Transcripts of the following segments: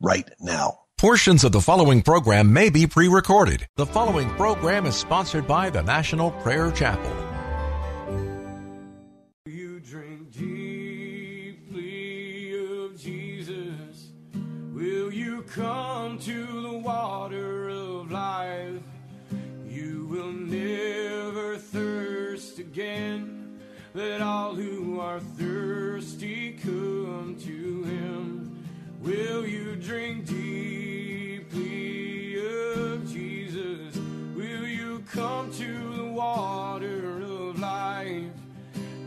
Right now. Portions of the following program may be pre recorded. The following program is sponsored by the National Prayer Chapel. You drink deeply of Jesus. Will you come to the water of life? You will never thirst again. Let all who are thirsty come to him. Will you drink deeply of Jesus? Will you come to the water of life?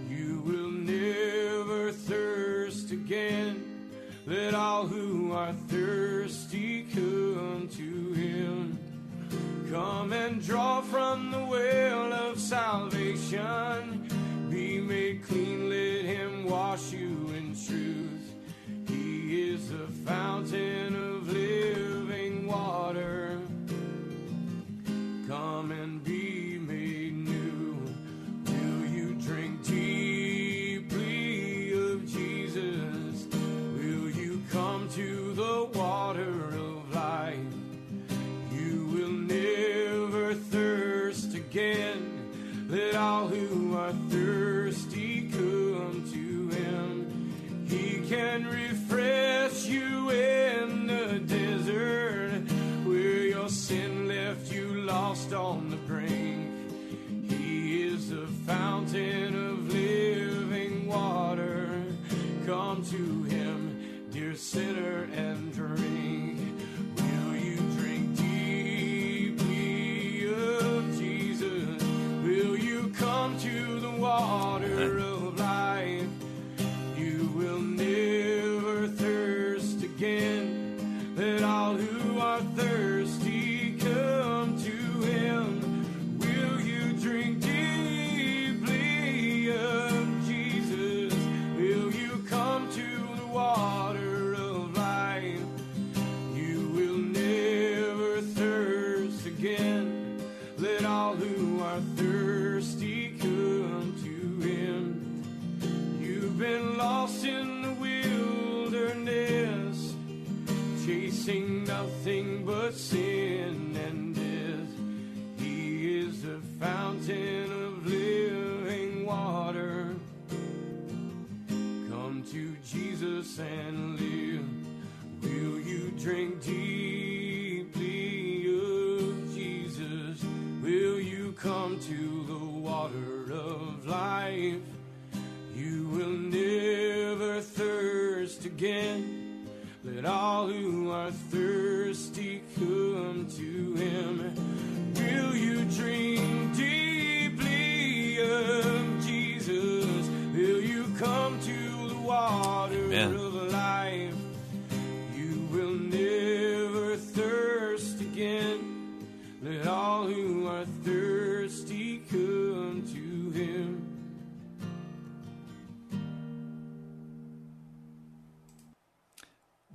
You will never thirst again. Let all who are thirsty come to him. Come and draw from the well of salvation. Be made clean, let him wash you in truth. Is the fountain of living water. Come and be made new. Will you drink deeply of Jesus? Will you come to the dear again. Let all who are thirsty come to him. Will you drink deeply of Jesus? Will you come to the water Amen.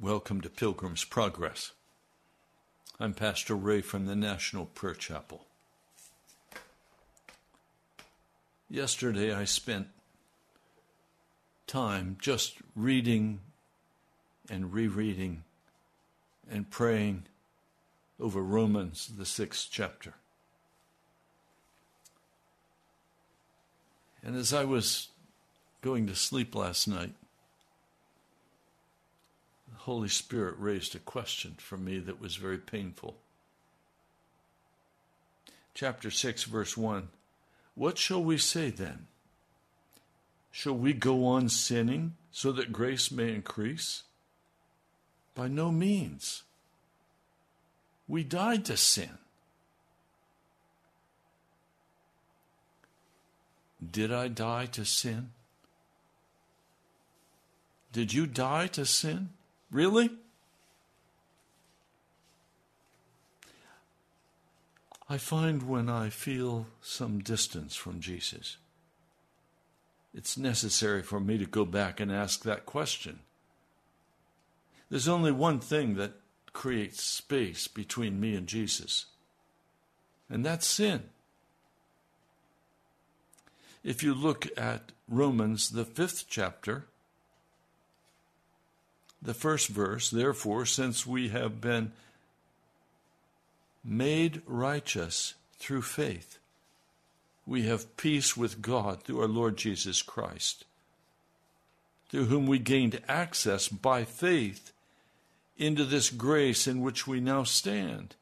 Welcome to Pilgrim's Progress. I'm Pastor Ray from the National Prayer Chapel. Yesterday I spent time just reading and rereading and praying over Romans, the sixth chapter. And as I was going to sleep last night, Holy Spirit raised a question for me that was very painful. Chapter 6, verse 1 What shall we say then? Shall we go on sinning so that grace may increase? By no means. We died to sin. Did I die to sin? Did you die to sin? Really? I find when I feel some distance from Jesus, it's necessary for me to go back and ask that question. There's only one thing that creates space between me and Jesus, and that's sin. If you look at Romans, the fifth chapter, the first verse, therefore, since we have been made righteous through faith, we have peace with God through our Lord Jesus Christ, through whom we gained access by faith into this grace in which we now stand.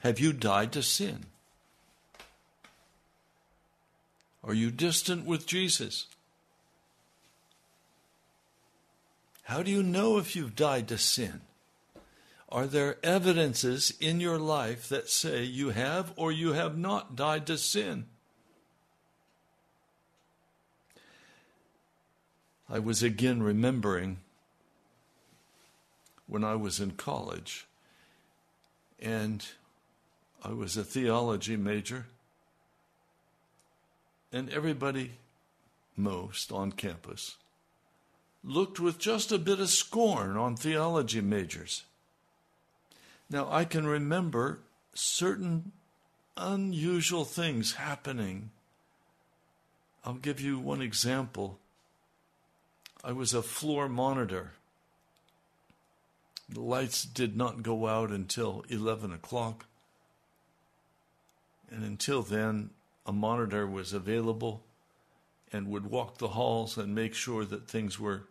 Have you died to sin? Are you distant with Jesus? How do you know if you've died to sin? Are there evidences in your life that say you have or you have not died to sin? I was again remembering when I was in college and I was a theology major, and everybody, most on campus, looked with just a bit of scorn on theology majors. Now, I can remember certain unusual things happening. I'll give you one example. I was a floor monitor. The lights did not go out until 11 o'clock. And until then, a monitor was available and would walk the halls and make sure that things were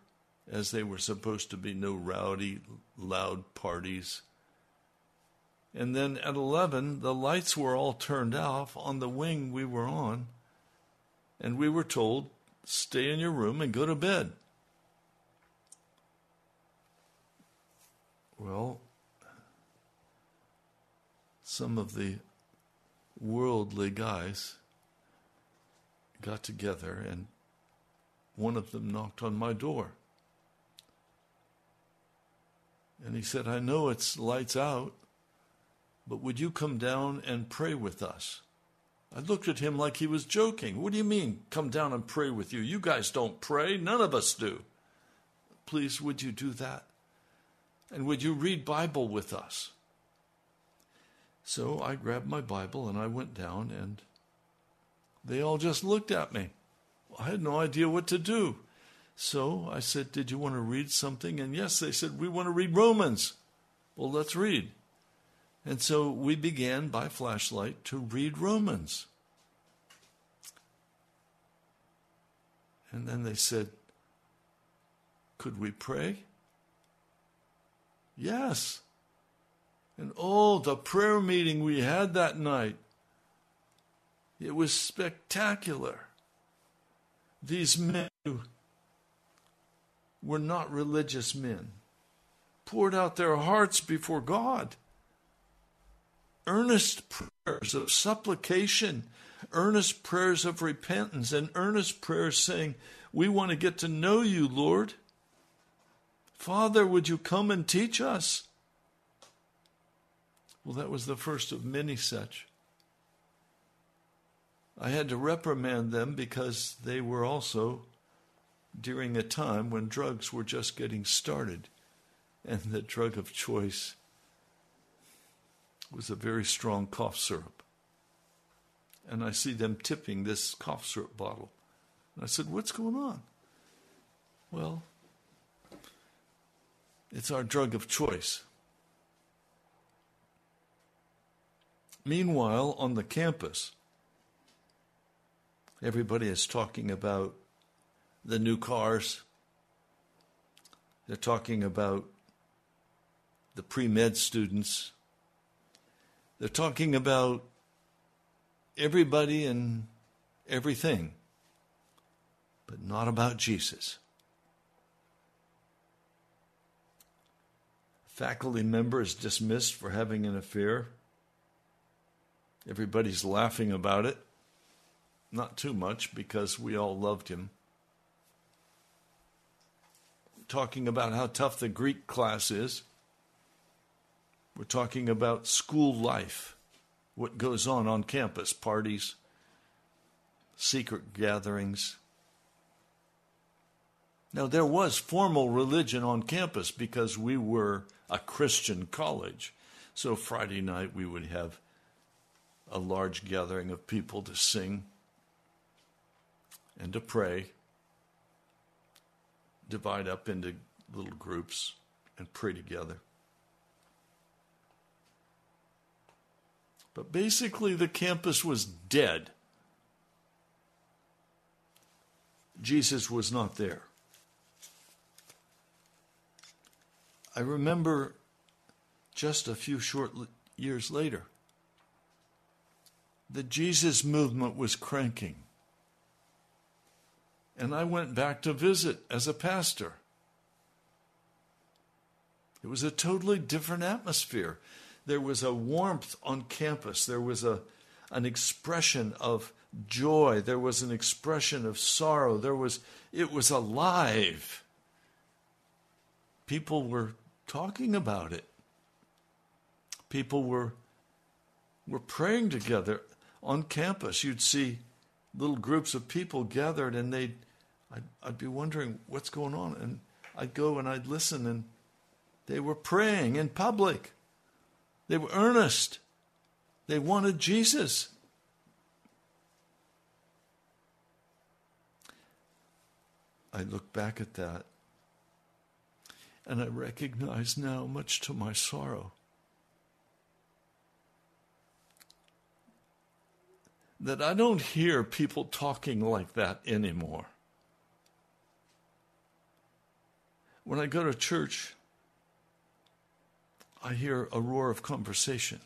as they were supposed to be no rowdy, loud parties and then at 11, the lights were all turned off on the wing we were on. And we were told, stay in your room and go to bed. Well, some of the worldly guys got together and one of them knocked on my door. And he said, I know it's lights out, but would you come down and pray with us? I looked at him like he was joking. What do you mean, come down and pray with you? You guys don't pray. None of us do. Please, would you do that? And would you read Bible with us? So I grabbed my Bible and I went down, and they all just looked at me. I had no idea what to do. So I said, Did you want to read something? And yes, they said, We want to read Romans. Well, let's read. And so we began by flashlight to read Romans. And then they said, Could we pray? Yes. And oh, the prayer meeting we had that night. It was spectacular. These men who were not religious men poured out their hearts before God earnest prayers of supplication, earnest prayers of repentance, and earnest prayers saying, We want to get to know you, Lord. Father, would you come and teach us? Well, that was the first of many such. I had to reprimand them because they were also during a time when drugs were just getting started, and the drug of choice was a very strong cough syrup. And I see them tipping this cough syrup bottle. And I said, What's going on? Well, it's our drug of choice. Meanwhile, on the campus, everybody is talking about the new cars. They're talking about the pre med students they're talking about everybody and everything, but not about Jesus. Faculty member is dismissed for having an affair. Everybody's laughing about it. Not too much because we all loved him. Talking about how tough the Greek class is. We're talking about school life, what goes on on campus, parties, secret gatherings. Now, there was formal religion on campus because we were a Christian college. So, Friday night we would have a large gathering of people to sing and to pray, divide up into little groups and pray together. But basically, the campus was dead. Jesus was not there. I remember just a few short years later, the Jesus movement was cranking. And I went back to visit as a pastor. It was a totally different atmosphere. There was a warmth on campus. There was a, an expression of joy. There was an expression of sorrow. There was, it was alive. People were talking about it. People were, were praying together on campus. You'd see little groups of people gathered and they'd, I'd, I'd be wondering what's going on. And I'd go and I'd listen and they were praying in public. They were earnest. They wanted Jesus. I look back at that and I recognize now, much to my sorrow, that I don't hear people talking like that anymore. When I go to church, I hear a roar of conversation.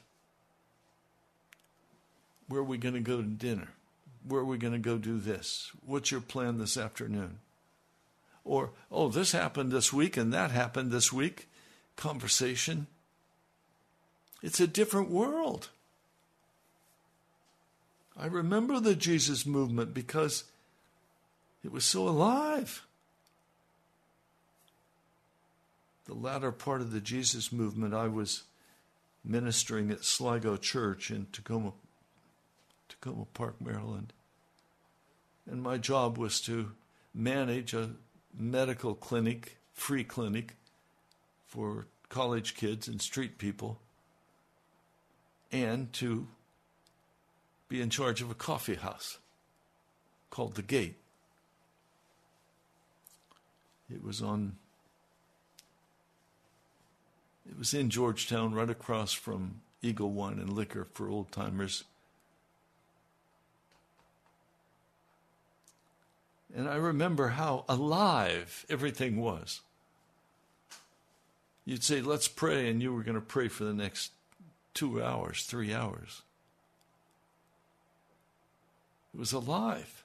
Where are we going to go to dinner? Where are we going to go do this? What's your plan this afternoon? Or, oh, this happened this week and that happened this week. Conversation. It's a different world. I remember the Jesus movement because it was so alive. The latter part of the Jesus movement, I was ministering at Sligo Church in Tacoma, Takoma Park, Maryland. And my job was to manage a medical clinic, free clinic for college kids and street people, and to be in charge of a coffee house called The Gate. It was on it was in Georgetown, right across from Eagle Wine and Liquor for old timers. And I remember how alive everything was. You'd say, let's pray, and you were going to pray for the next two hours, three hours. It was alive.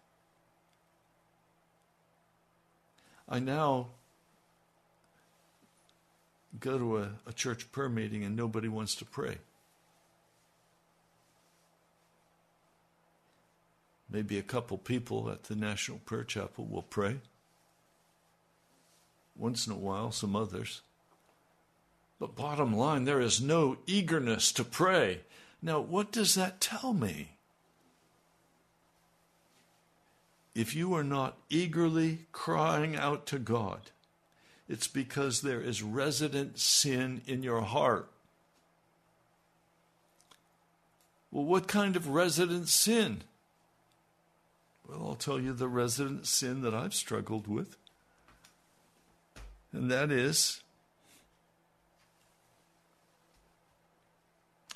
I now go to a, a church prayer meeting and nobody wants to pray. Maybe a couple people at the National Prayer Chapel will pray. Once in a while, some others. But bottom line, there is no eagerness to pray. Now, what does that tell me? If you are not eagerly crying out to God, it's because there is resident sin in your heart. Well, what kind of resident sin? Well, I'll tell you the resident sin that I've struggled with. And that is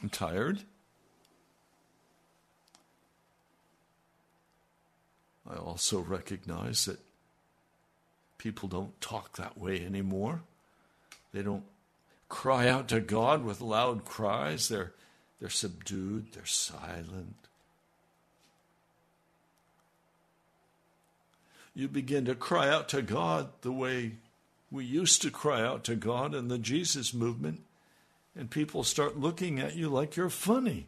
I'm tired. I also recognize that people don't talk that way anymore. They don't cry out to God with loud cries. They're, they're subdued, they're silent. you begin to cry out to God the way we used to cry out to God in the Jesus movement, and people start looking at you like you're funny.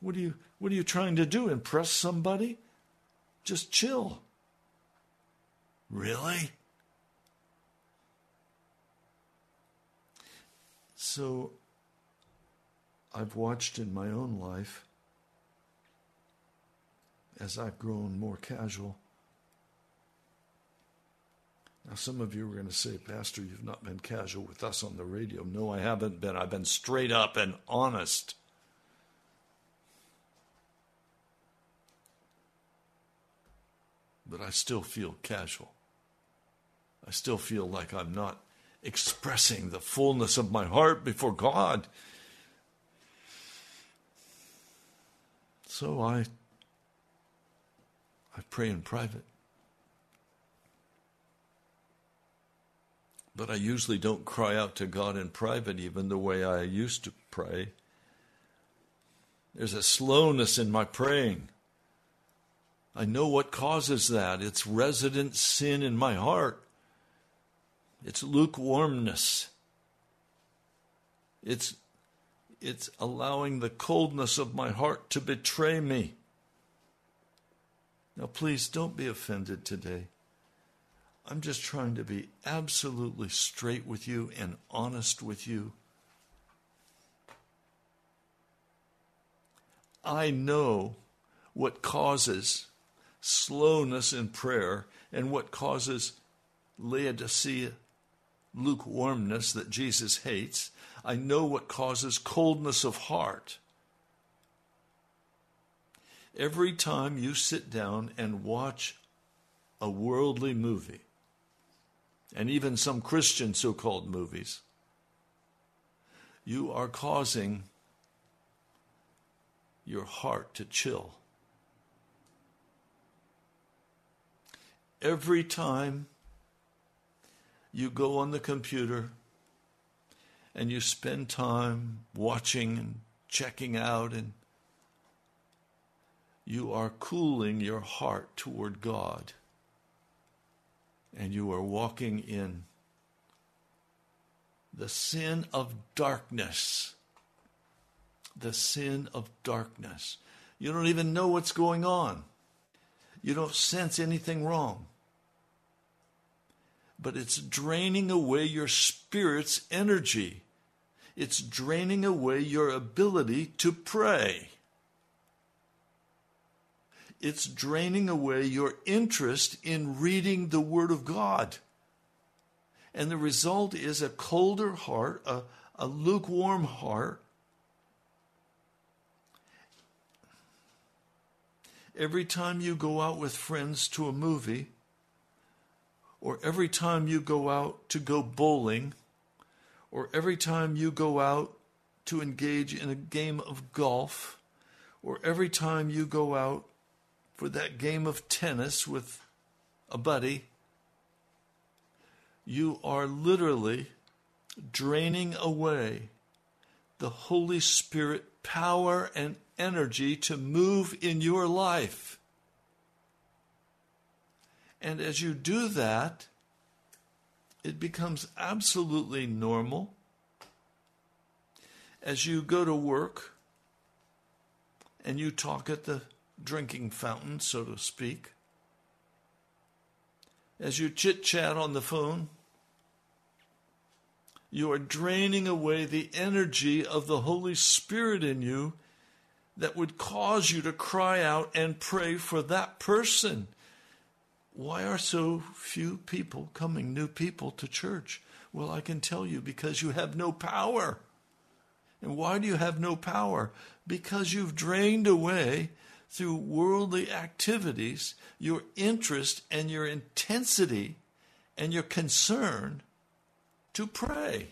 What are you what are you trying to do? Impress somebody? Just chill. Really? So I've watched in my own life as I've grown more casual. Now, some of you are going to say, Pastor, you've not been casual with us on the radio. No, I haven't been. I've been straight up and honest. But I still feel casual. I still feel like I'm not expressing the fullness of my heart before God. So I I pray in private. But I usually don't cry out to God in private, even the way I used to pray. There's a slowness in my praying. I know what causes that. It's resident sin in my heart. It's lukewarmness. It's, it's allowing the coldness of my heart to betray me. Now, please don't be offended today. I'm just trying to be absolutely straight with you and honest with you. I know what causes slowness in prayer and what causes Laodicea lukewarmness that Jesus hates. I know what causes coldness of heart. Every time you sit down and watch a worldly movie, and even some Christian so called movies, you are causing your heart to chill. Every time you go on the computer and you spend time watching and checking out, and you are cooling your heart toward God and you are walking in the sin of darkness. The sin of darkness. You don't even know what's going on. You don't sense anything wrong. But it's draining away your spirit's energy. It's draining away your ability to pray it's draining away your interest in reading the Word of God. And the result is a colder heart, a, a lukewarm heart. Every time you go out with friends to a movie, or every time you go out to go bowling, or every time you go out to engage in a game of golf, or every time you go out for that game of tennis with a buddy, you are literally draining away the Holy Spirit power and energy to move in your life. And as you do that, it becomes absolutely normal. As you go to work and you talk at the drinking fountain, so to speak. As you chit chat on the phone, you are draining away the energy of the Holy Spirit in you that would cause you to cry out and pray for that person. Why are so few people coming, new people, to church? Well, I can tell you because you have no power. And why do you have no power? Because you've drained away through worldly activities your interest and your intensity and your concern to pray.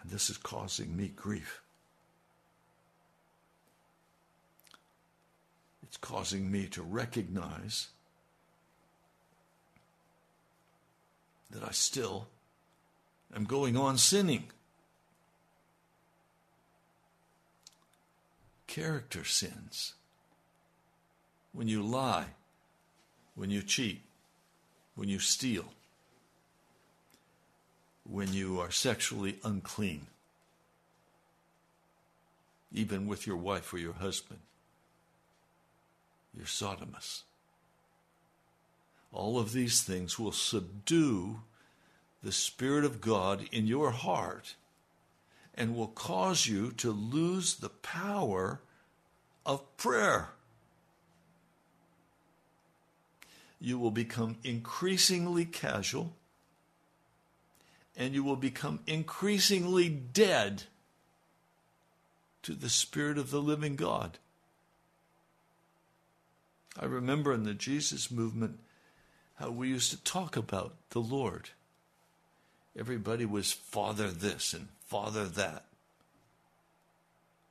And this is causing me grief. It's causing me to recognize that I still am going on sinning. character sins. When you lie, when you cheat, when you steal, when you are sexually unclean, even with your wife or your husband, you're sodomous. All of these things will subdue the Spirit of God in your heart and will cause you to lose the power of prayer. You will become increasingly casual and you will become increasingly dead to the Spirit of the living God. I remember in the Jesus movement how we used to talk about the Lord. Everybody was Father this and Father that.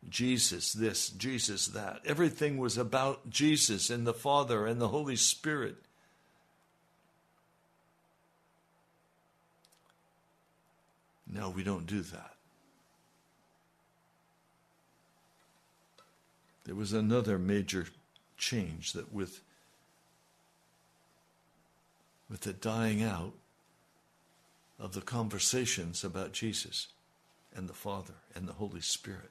Jesus this, Jesus that. Everything was about Jesus and the Father and the Holy Spirit. No, we don't do that. There was another major change that with with the dying out of the conversations about Jesus and the Father and the Holy Spirit.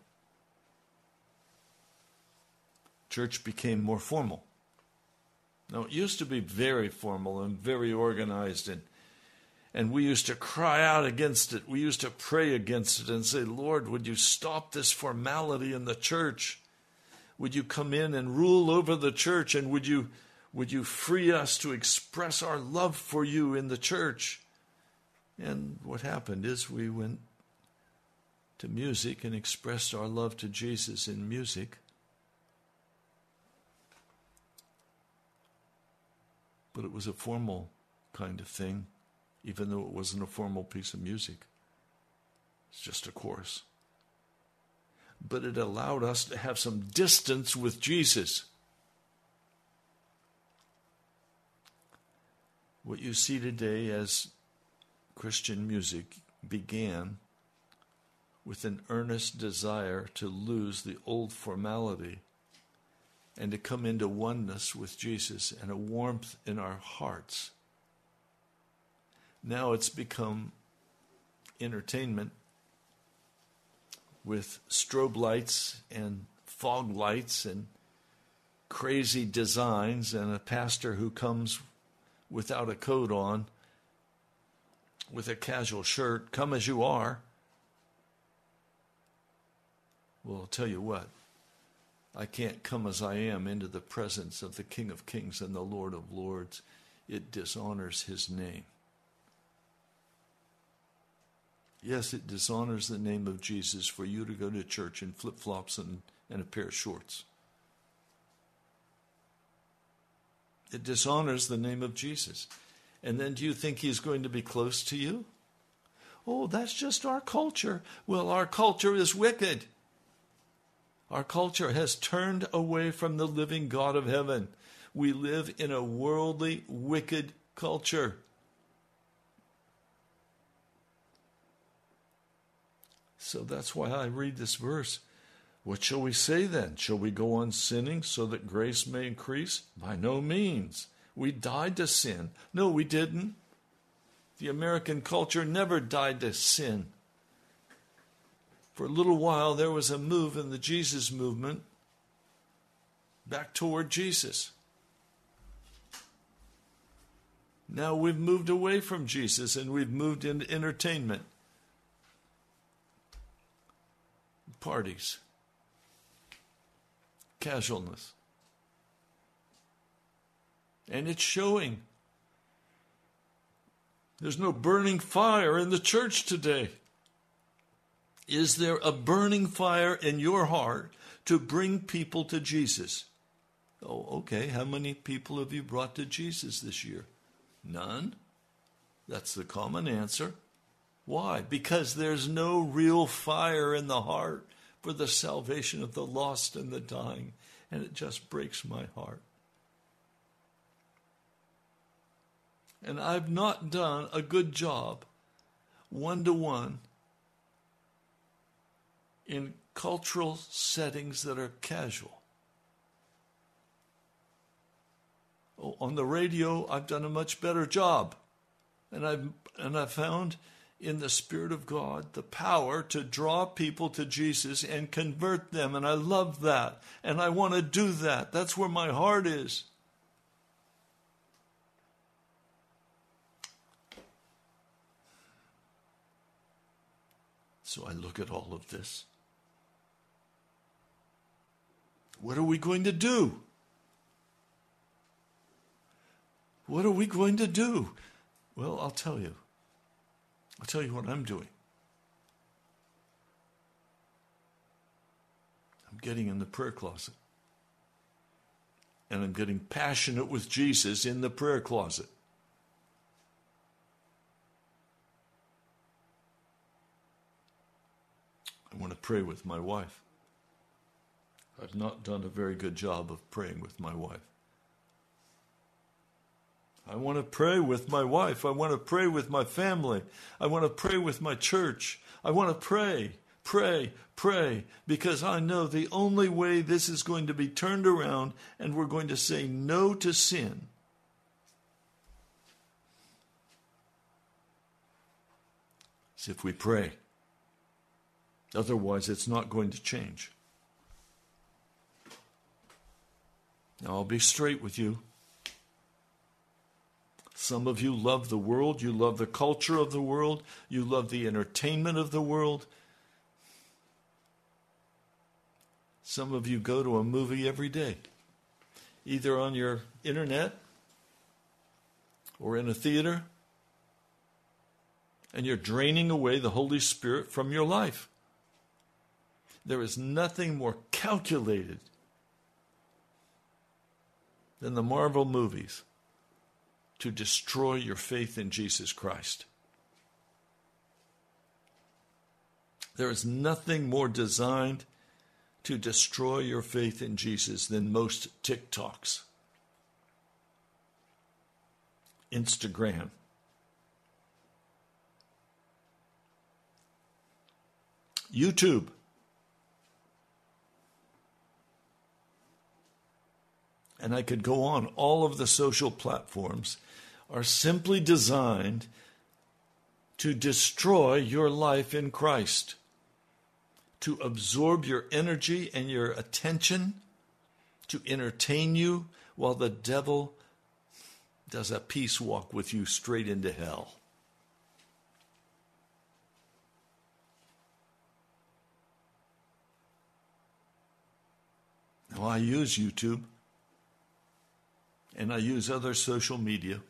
Church became more formal. Now, it used to be very formal and very organized, and, and we used to cry out against it. We used to pray against it and say, Lord, would you stop this formality in the church? Would you come in and rule over the church? And would you, would you free us to express our love for you in the church? And what happened is we went to music and expressed our love to Jesus in music. But it was a formal kind of thing, even though it wasn't a formal piece of music. It's just a chorus. But it allowed us to have some distance with Jesus. What you see today as Christian music began with an earnest desire to lose the old formality and to come into oneness with Jesus and a warmth in our hearts. Now it's become entertainment with strobe lights and fog lights and crazy designs and a pastor who comes without a coat on with a casual shirt, come as you are. Well, I'll tell you what, I can't come as I am into the presence of the King of Kings and the Lord of Lords. It dishonors his name. Yes, it dishonors the name of Jesus for you to go to church in flip flops and, and a pair of shorts. It dishonors the name of Jesus. And then do you think he's going to be close to you? Oh, that's just our culture. Well, our culture is wicked. Our culture has turned away from the living God of heaven. We live in a worldly, wicked culture. So that's why I read this verse. What shall we say then? Shall we go on sinning so that grace may increase? By no means. We died to sin. No, we didn't. The American culture never died to sin. For a little while, there was a move in the Jesus movement back toward Jesus. Now we've moved away from Jesus and we've moved into entertainment, parties, casualness. And it's showing. There's no burning fire in the church today. Is there a burning fire in your heart to bring people to Jesus? Oh, okay. How many people have you brought to Jesus this year? None. That's the common answer. Why? Because there's no real fire in the heart for the salvation of the lost and the dying. And it just breaks my heart. and I've not done a good job one to one in cultural settings that are casual. Oh, on the radio, I've done a much better job. And I've, and I've found in the Spirit of God the power to draw people to Jesus and convert them. And I love that. And I want to do that. That's where my heart is. So I look at all of this. What are we going to do? What are we going to do? Well, I'll tell you. I'll tell you what I'm doing. I'm getting in the prayer closet. And I'm getting passionate with Jesus in the prayer closet. I want to pray with my wife. I've not done a very good job of praying with my wife. I want to pray with my wife. I want to pray with my family. I want to pray with my church. I want to pray, pray, pray, because I know the only way this is going to be turned around and we're going to say no to sin is if we pray. Otherwise, it's not going to change. Now, I'll be straight with you. Some of you love the world, you love the culture of the world, you love the entertainment of the world. Some of you go to a movie every day, either on your internet or in a theater, and you're draining away the Holy Spirit from your life. There is nothing more calculated than the Marvel movies to destroy your faith in Jesus Christ. There is nothing more designed to destroy your faith in Jesus than most TikToks, Instagram. YouTube. and I could go on, all of the social platforms are simply designed to destroy your life in Christ, to absorb your energy and your attention, to entertain you while the devil does a peace walk with you straight into hell. Now, I use YouTube and I use other social media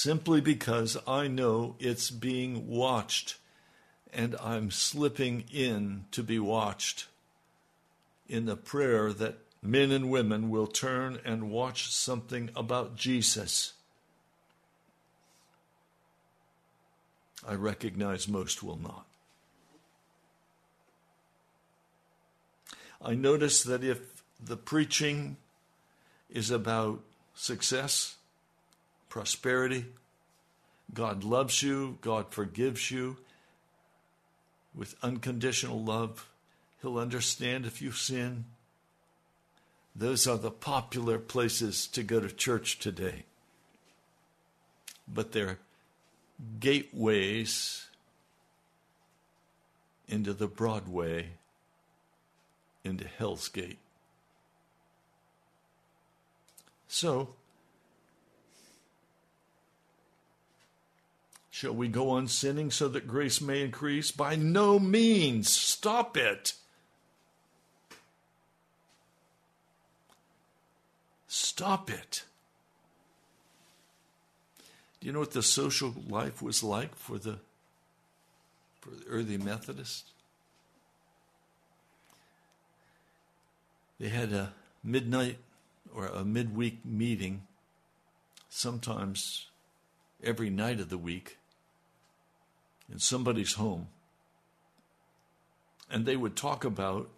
simply because I know it's being watched and I'm slipping in to be watched in the prayer that men and women will turn and watch something about Jesus. I recognize most will not. I notice that if the preaching is about success, prosperity. God loves you, God forgives you with unconditional love. He'll understand if you sin. Those are the popular places to go to church today. But they're gateways into the Broadway, into Hell's Gate. So, shall we go on sinning so that grace may increase? By no means. Stop it. Stop it. Do you know what the social life was like for the for the early Methodists? They had a midnight or a midweek meeting, sometimes every night of the week, in somebody's home. And they would talk about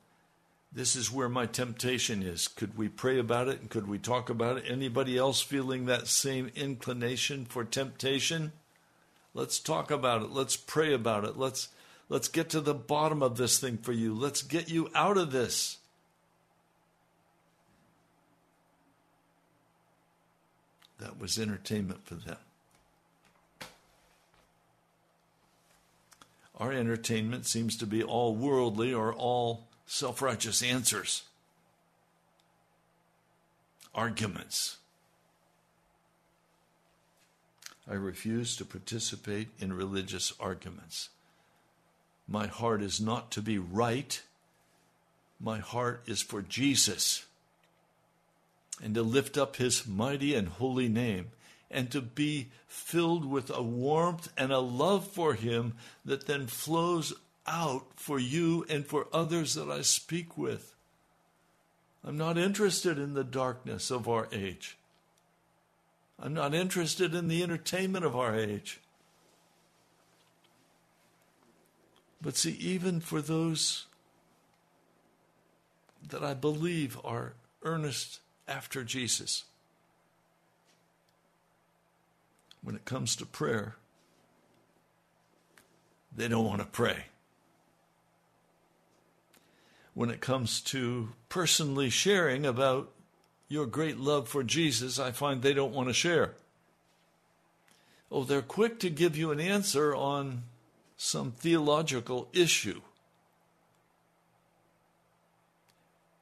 this is where my temptation is. Could we pray about it and could we talk about it? Anybody else feeling that same inclination for temptation? Let's talk about it. Let's pray about it. Let's let's get to the bottom of this thing for you. Let's get you out of this. That was entertainment for them. Our entertainment seems to be all worldly or all self righteous answers, arguments. I refuse to participate in religious arguments. My heart is not to be right. My heart is for Jesus and to lift up his mighty and holy name and to be filled with a warmth and a love for him that then flows out for you and for others that I speak with. I'm not interested in the darkness of our age. I'm not interested in the entertainment of our age. But see, even for those that I believe are earnest after Jesus, when it comes to prayer, they don't want to pray. When it comes to personally sharing about your great love for Jesus, I find they don't want to share. Oh, they're quick to give you an answer on some theological issue.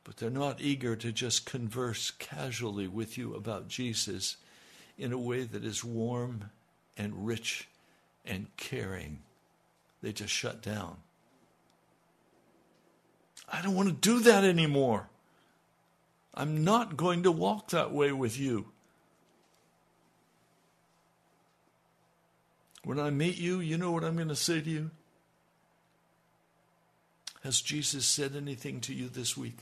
But they're not eager to just converse casually with you about Jesus in a way that is warm and rich and caring. They just shut down. I don't want to do that anymore. I'm not going to walk that way with you. When I meet you, you know what I'm going to say to you? Has Jesus said anything to you this week?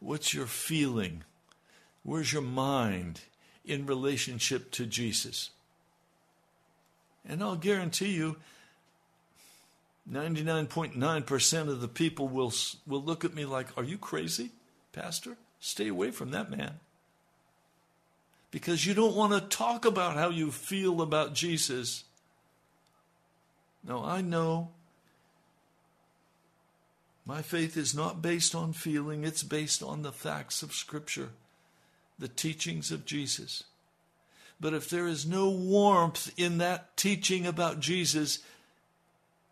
What's your feeling? Where's your mind in relationship to Jesus? And I'll guarantee you, 99.9% of the people will, will look at me like, Are you crazy, Pastor? Stay away from that man. Because you don't want to talk about how you feel about Jesus. No, I know. My faith is not based on feeling, it's based on the facts of Scripture, the teachings of Jesus. But if there is no warmth in that teaching about Jesus,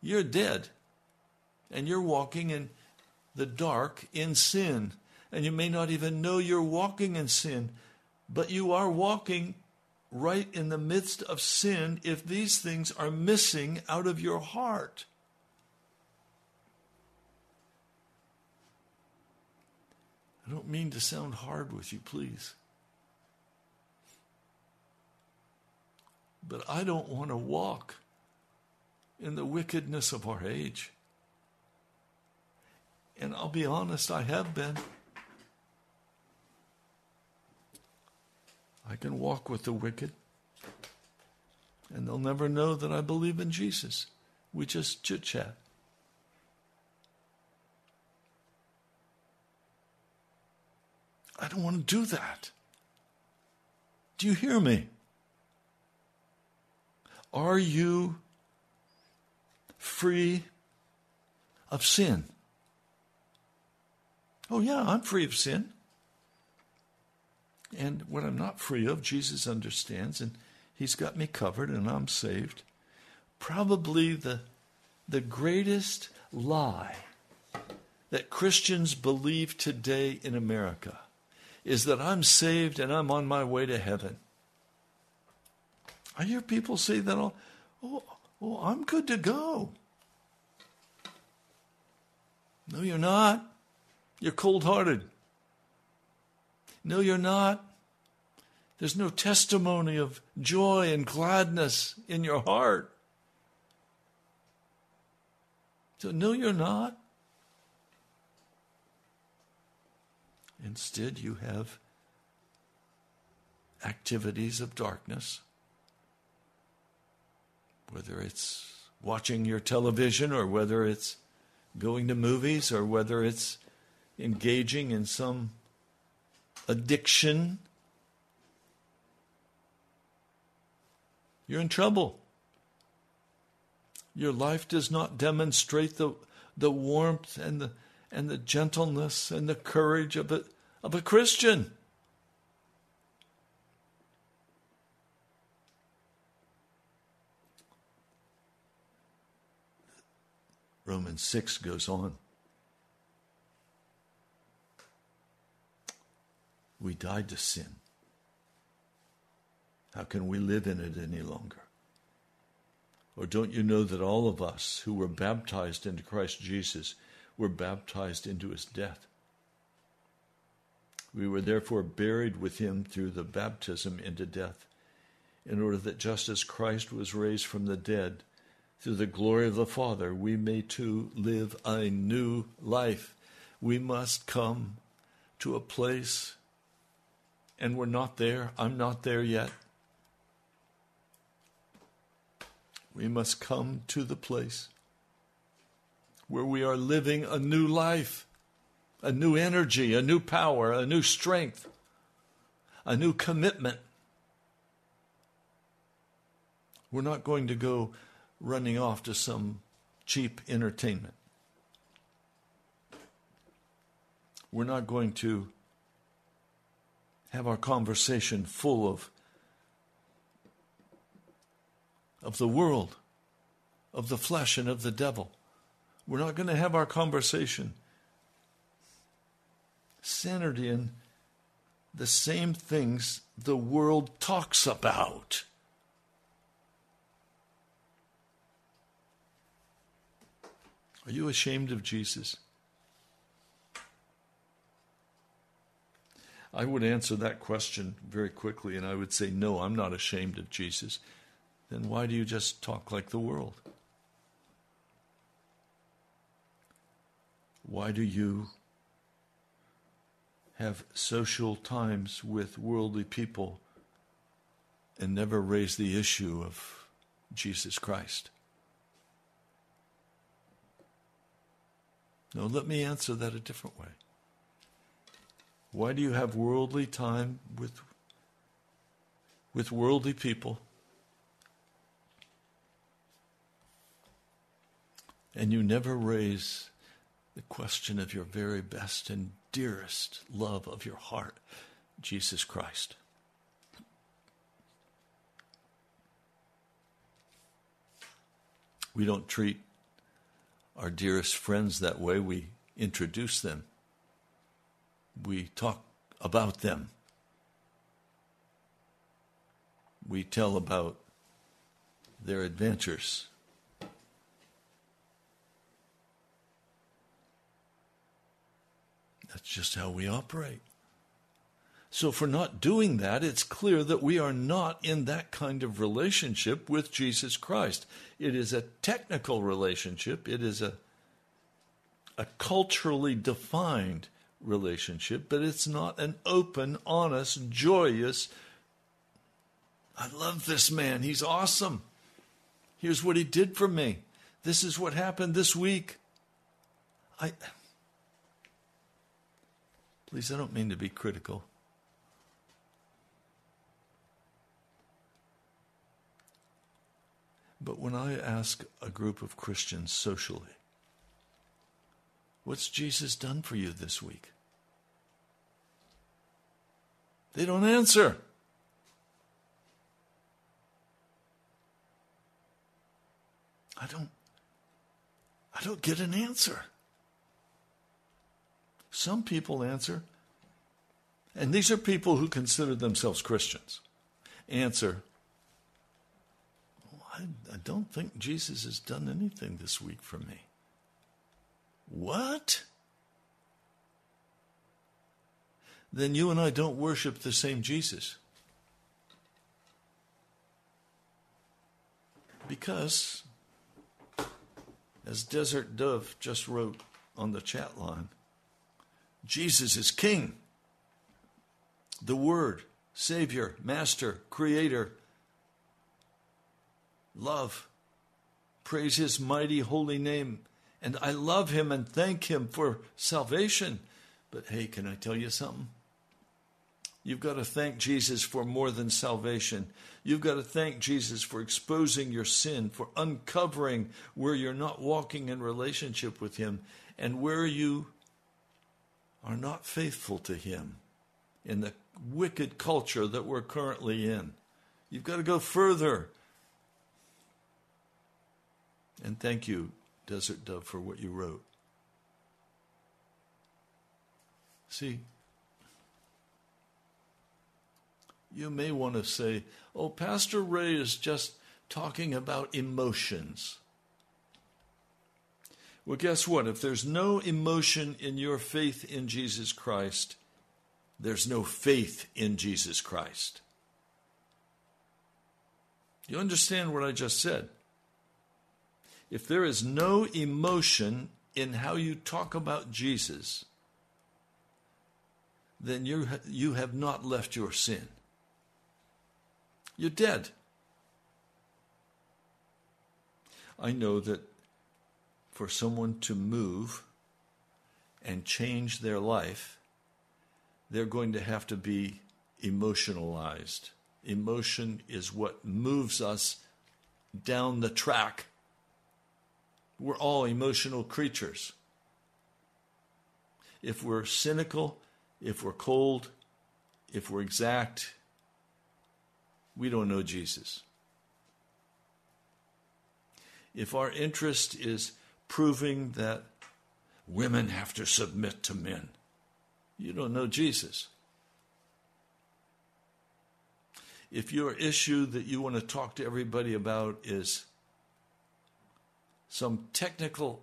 you're dead. And you're walking in the dark in sin. And you may not even know you're walking in sin, but you are walking right in the midst of sin if these things are missing out of your heart. I don't mean to sound hard with you, please. But I don't want to walk in the wickedness of our age. And I'll be honest, I have been. I can walk with the wicked, and they'll never know that I believe in Jesus. We just chit chat. I don't want to do that. Do you hear me? Are you free of sin? Oh, yeah, I'm free of sin. And what I'm not free of, Jesus understands, and He's got me covered, and I'm saved. Probably the, the greatest lie that Christians believe today in America is that I'm saved and I'm on my way to heaven. I hear people say that, all, oh, oh, I'm good to go. No, you're not. You're cold hearted. No, you're not. There's no testimony of joy and gladness in your heart. So, no, you're not. Instead, you have activities of darkness, whether it's watching your television or whether it's going to movies or whether it's engaging in some addiction. You're in trouble. Your life does not demonstrate the, the warmth and the and the gentleness and the courage of a, of a Christian. Romans 6 goes on. We died to sin. How can we live in it any longer? Or don't you know that all of us who were baptized into Christ Jesus were baptized into his death? We were therefore buried with him through the baptism into death, in order that just as Christ was raised from the dead through the glory of the Father, we may too live a new life. We must come to a place, and we're not there. I'm not there yet. We must come to the place where we are living a new life, a new energy, a new power, a new strength, a new commitment. We're not going to go running off to some cheap entertainment. We're not going to have our conversation full of of the world, of the flesh, and of the devil. We're not going to have our conversation centered in the same things the world talks about. Are you ashamed of Jesus? I would answer that question very quickly, and I would say, No, I'm not ashamed of Jesus then why do you just talk like the world? Why do you have social times with worldly people and never raise the issue of Jesus Christ? No, let me answer that a different way. Why do you have worldly time with, with worldly people and you never raise the question of your very best and dearest love of your heart, Jesus Christ. We don't treat our dearest friends that way. We introduce them. We talk about them. We tell about their adventures. That's just how we operate. So, we're not doing that, it's clear that we are not in that kind of relationship with Jesus Christ. It is a technical relationship, it is a, a culturally defined relationship, but it's not an open, honest, joyous. I love this man. He's awesome. Here's what he did for me. This is what happened this week. I Please, I don't mean to be critical. But when I ask a group of Christians socially, what's Jesus done for you this week? They don't answer. I don't I don't get an answer. Some people answer, and these are people who consider themselves Christians, answer, I, I don't think Jesus has done anything this week for me. What? Then you and I don't worship the same Jesus. Because, as Desert Dove just wrote on the chat line, Jesus is King, the Word, Savior, Master, Creator. Love. Praise His mighty holy name. And I love Him and thank Him for salvation. But hey, can I tell you something? You've got to thank Jesus for more than salvation. You've got to thank Jesus for exposing your sin, for uncovering where you're not walking in relationship with Him and where you are not faithful to Him in the wicked culture that we're currently in. You've got to go further. And thank you, Desert Dove, for what you wrote. See, You may want to say, oh, Pastor Ray is just talking about emotions. Well, guess what? If there's no emotion in your faith in Jesus Christ, there's no faith in Jesus Christ. You understand what I just said? If there is no emotion in how you talk about Jesus, then you, you have not left your sin. You're dead. I know that for someone to move and change their life, they're going to have to be emotionalized. Emotion is what moves us down the track. We're all emotional creatures. If we're cynical, if we're cold, if we're exact, we don't know Jesus. If our interest is proving that women have to submit to men, you don't know Jesus. If your issue that you want to talk to everybody about is some technical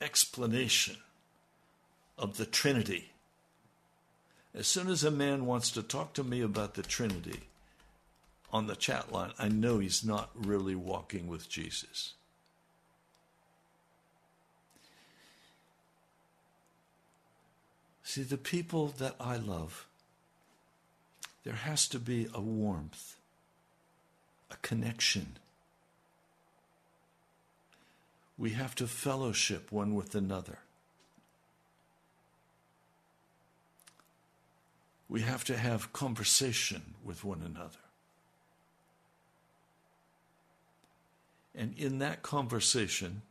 explanation of the Trinity, as soon as a man wants to talk to me about the Trinity on the chat line, I know he's not really walking with Jesus. See, the people that I love, there has to be a warmth, a connection. We have to fellowship one with another. We have to have conversation with one another. And in that conversation,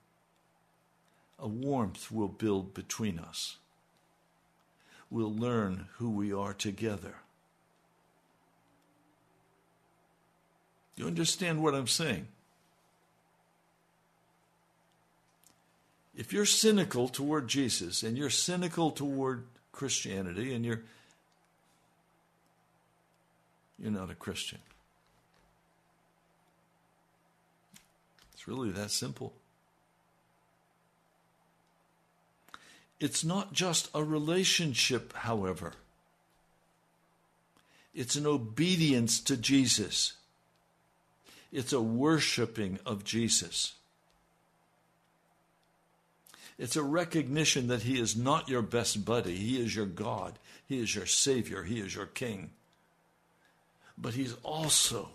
a warmth will build between us. We'll learn who we are together. You understand what I'm saying? If you're cynical toward Jesus and you're cynical toward Christianity and you're you're not a Christian. It's really that simple. It's not just a relationship, however. It's an obedience to Jesus. It's a worshiping of Jesus. It's a recognition that He is not your best buddy. He is your God. He is your Savior. He is your King but He's also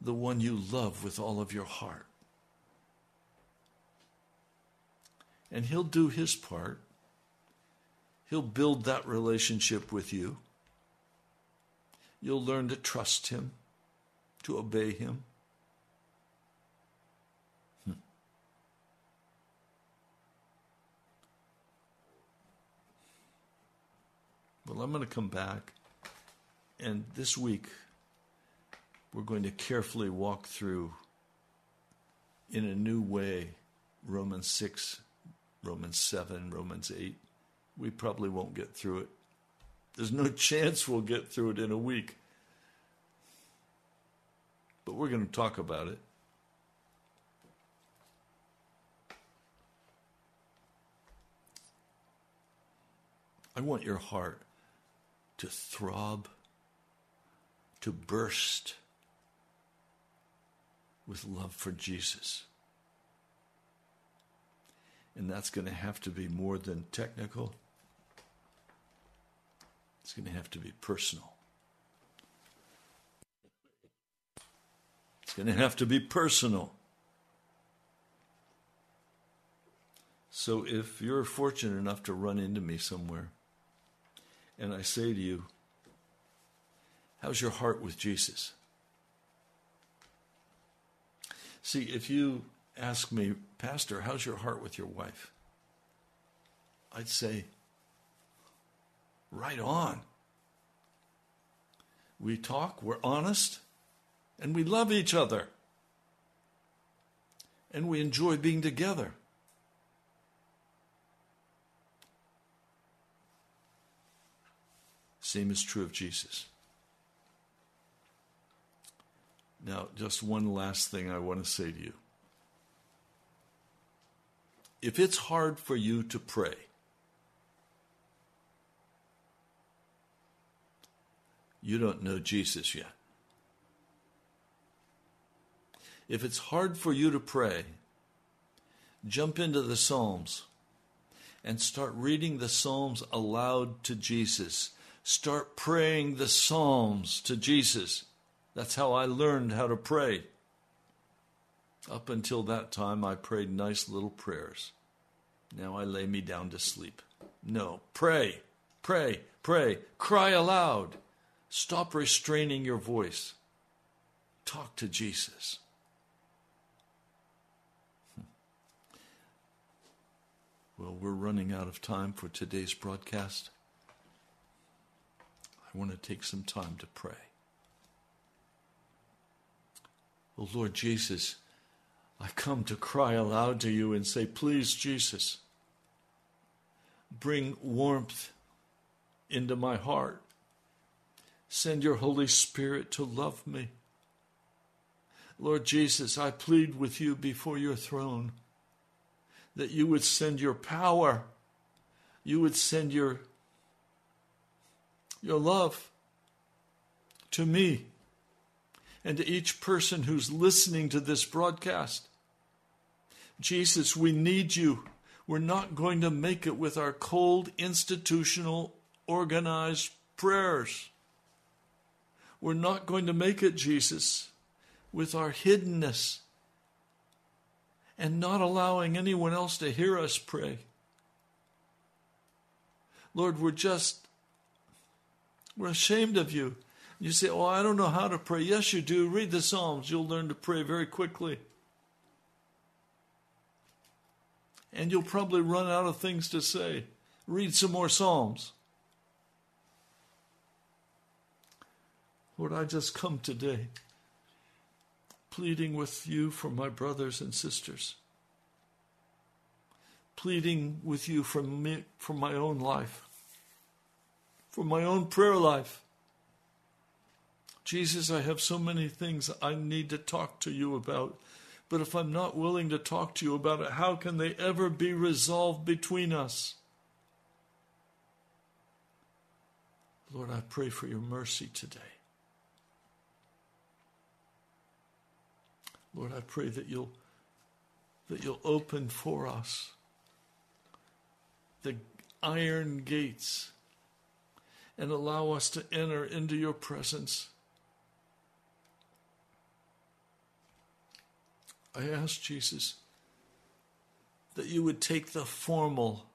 the one you love with all of your heart. And He'll do His part. He'll build that relationship with you. You'll learn to trust Him, to obey Him. Hmm. Well, I'm going to come back and this week, we're going to carefully walk through in a new way Romans 6, Romans 7, Romans 8. We probably won't get through it. There's no chance we'll get through it in a week. But we're going to talk about it. I want your heart to throb to burst with love for Jesus. And that's going to have to be more than technical, it's going to have to be personal. It's going to have to be personal. So if you're fortunate enough to run into me somewhere, and I say to you, How's your heart with Jesus? See, if you ask me, Pastor, how's your heart with your wife? I'd say, right on. We talk, we're honest, and we love each other. And we enjoy being together. Same is true of Jesus. Now, just one last thing I want to say to you. If it's hard for you to pray, you don't know Jesus yet. If it's hard for you to pray, jump into the Psalms and start reading the Psalms aloud to Jesus. Start praying the Psalms to Jesus. That's how I learned how to pray. Up until that time, I prayed nice little prayers. Now I lay me down to sleep. No, pray, pray, pray. Cry aloud. Stop restraining your voice. Talk to Jesus. Hmm. Well, we're running out of time for today's broadcast. I want to take some time to pray. Oh, Lord Jesus, I come to cry aloud to you and say, Please, Jesus, bring warmth into my heart. Send your Holy Spirit to love me. Lord Jesus, I plead with you before your throne that you would send your power, you would send your, your love to me and to each person who's listening to this broadcast. Jesus, we need you. We're not going to make it with our cold, institutional, organized prayers. We're not going to make it, Jesus, with our hiddenness and not allowing anyone else to hear us pray. Lord, we're just, we're ashamed of you. You say, Oh, I don't know how to pray. Yes, you do. Read the Psalms. You'll learn to pray very quickly. And you'll probably run out of things to say. Read some more Psalms. Lord, I just come today pleading with you for my brothers and sisters, pleading with you for me, for my own life, for my own prayer life. Jesus, I have so many things I need to talk to you about. But if I'm not willing to talk to you about it, how can they ever be resolved between us? Lord, I pray for your mercy today. Lord, I pray that you'll that you'll open for us the iron gates and allow us to enter into your presence. I ask Jesus that you would take the formal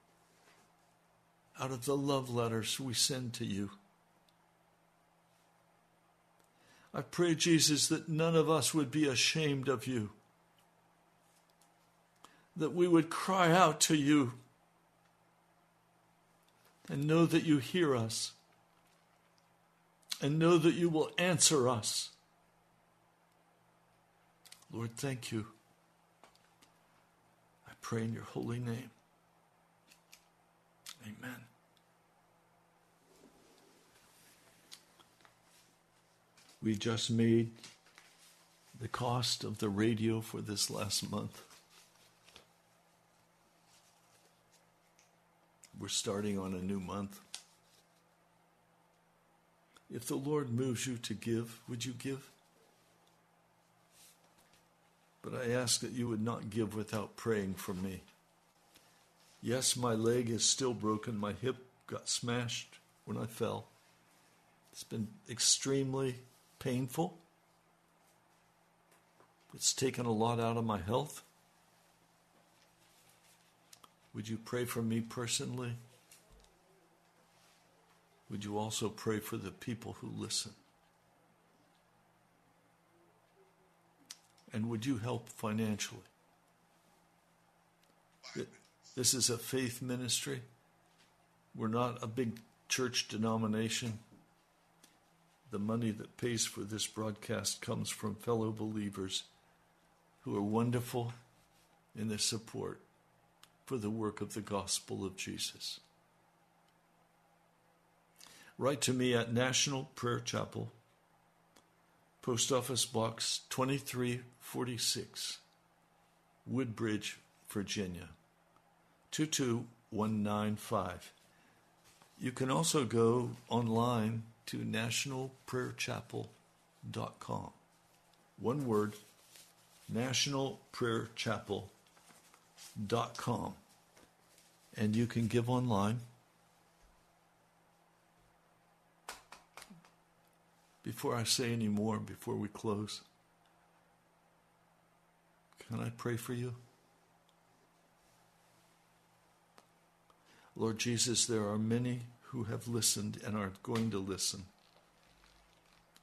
out of the love letters we send to you. I pray, Jesus, that none of us would be ashamed of you, that we would cry out to you and know that you hear us and know that you will answer us. Lord, thank you. I pray in your holy name. Amen. We just made the cost of the radio for this last month. We're starting on a new month. If the Lord moves you to give, would you give? But I ask that you would not give without praying for me. Yes, my leg is still broken. My hip got smashed when I fell. It's been extremely painful. It's taken a lot out of my health. Would you pray for me personally? Would you also pray for the people who listen? And would you help financially? This is a faith ministry. We're not a big church denomination. The money that pays for this broadcast comes from fellow believers who are wonderful in their support for the work of the gospel of Jesus. write to me at National Prayer Chapel, Post Office Box 2346, Woodbridge, Virginia 22195. You can also go online to nationalprayerchapel.com. One word, nationalprayerchapel.com. And you can give online. Before I say any more, before we close, can I pray for you? Lord Jesus, there are many who have listened and are going to listen,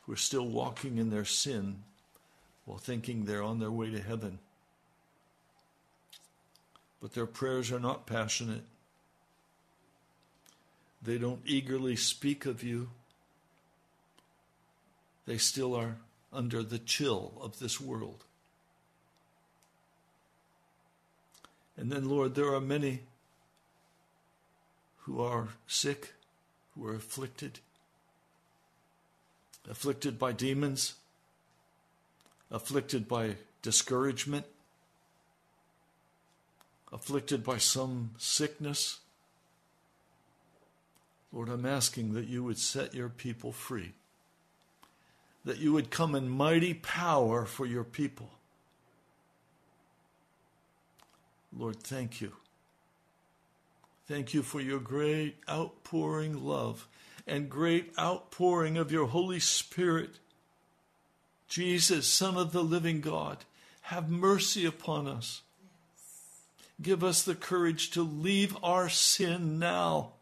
who are still walking in their sin while thinking they're on their way to heaven. But their prayers are not passionate. They don't eagerly speak of you. They still are under the chill of this world. And then, Lord, there are many who are sick, who are afflicted, afflicted by demons, afflicted by discouragement, afflicted by some sickness. Lord, I'm asking that you would set your people free, that you would come in mighty power for your people. Lord, thank you. Thank you for your great outpouring love and great outpouring of your Holy Spirit. Jesus, Son of the living God, have mercy upon us. Give us the courage to leave our sin now.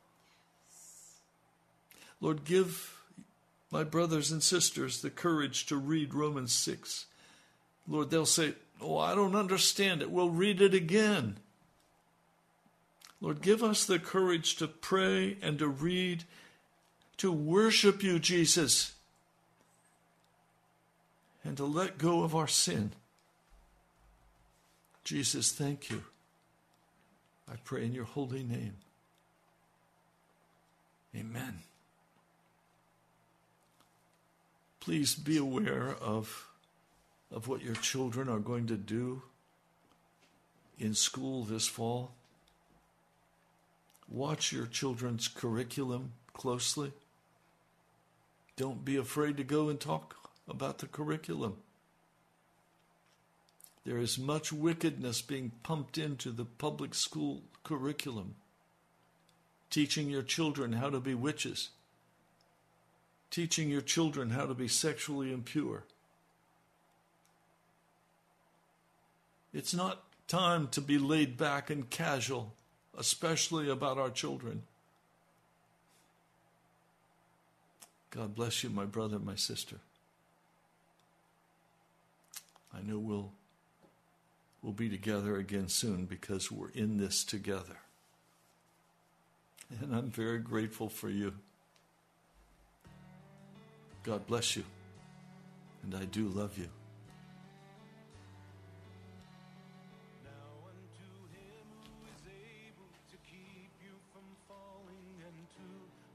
Lord, give my brothers and sisters the courage to read Romans 6. Lord, they'll say, Oh, I don't understand it. We'll read it again. Lord, give us the courage to pray and to read, to worship you, Jesus, and to let go of our sin. Jesus, thank you. I pray in your holy name. Amen. Please be aware of, of what your children are going to do in school this fall. Watch your children's curriculum closely. Don't be afraid to go and talk about the curriculum. There is much wickedness being pumped into the public school curriculum, teaching your children how to be witches, teaching your children how to be sexually impure. It's not time to be laid back and casual especially about our children. God bless you, my brother, my sister. I know we'll we'll be together again soon because we're in this together. And I'm very grateful for you. God bless you. And I do love you.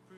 Three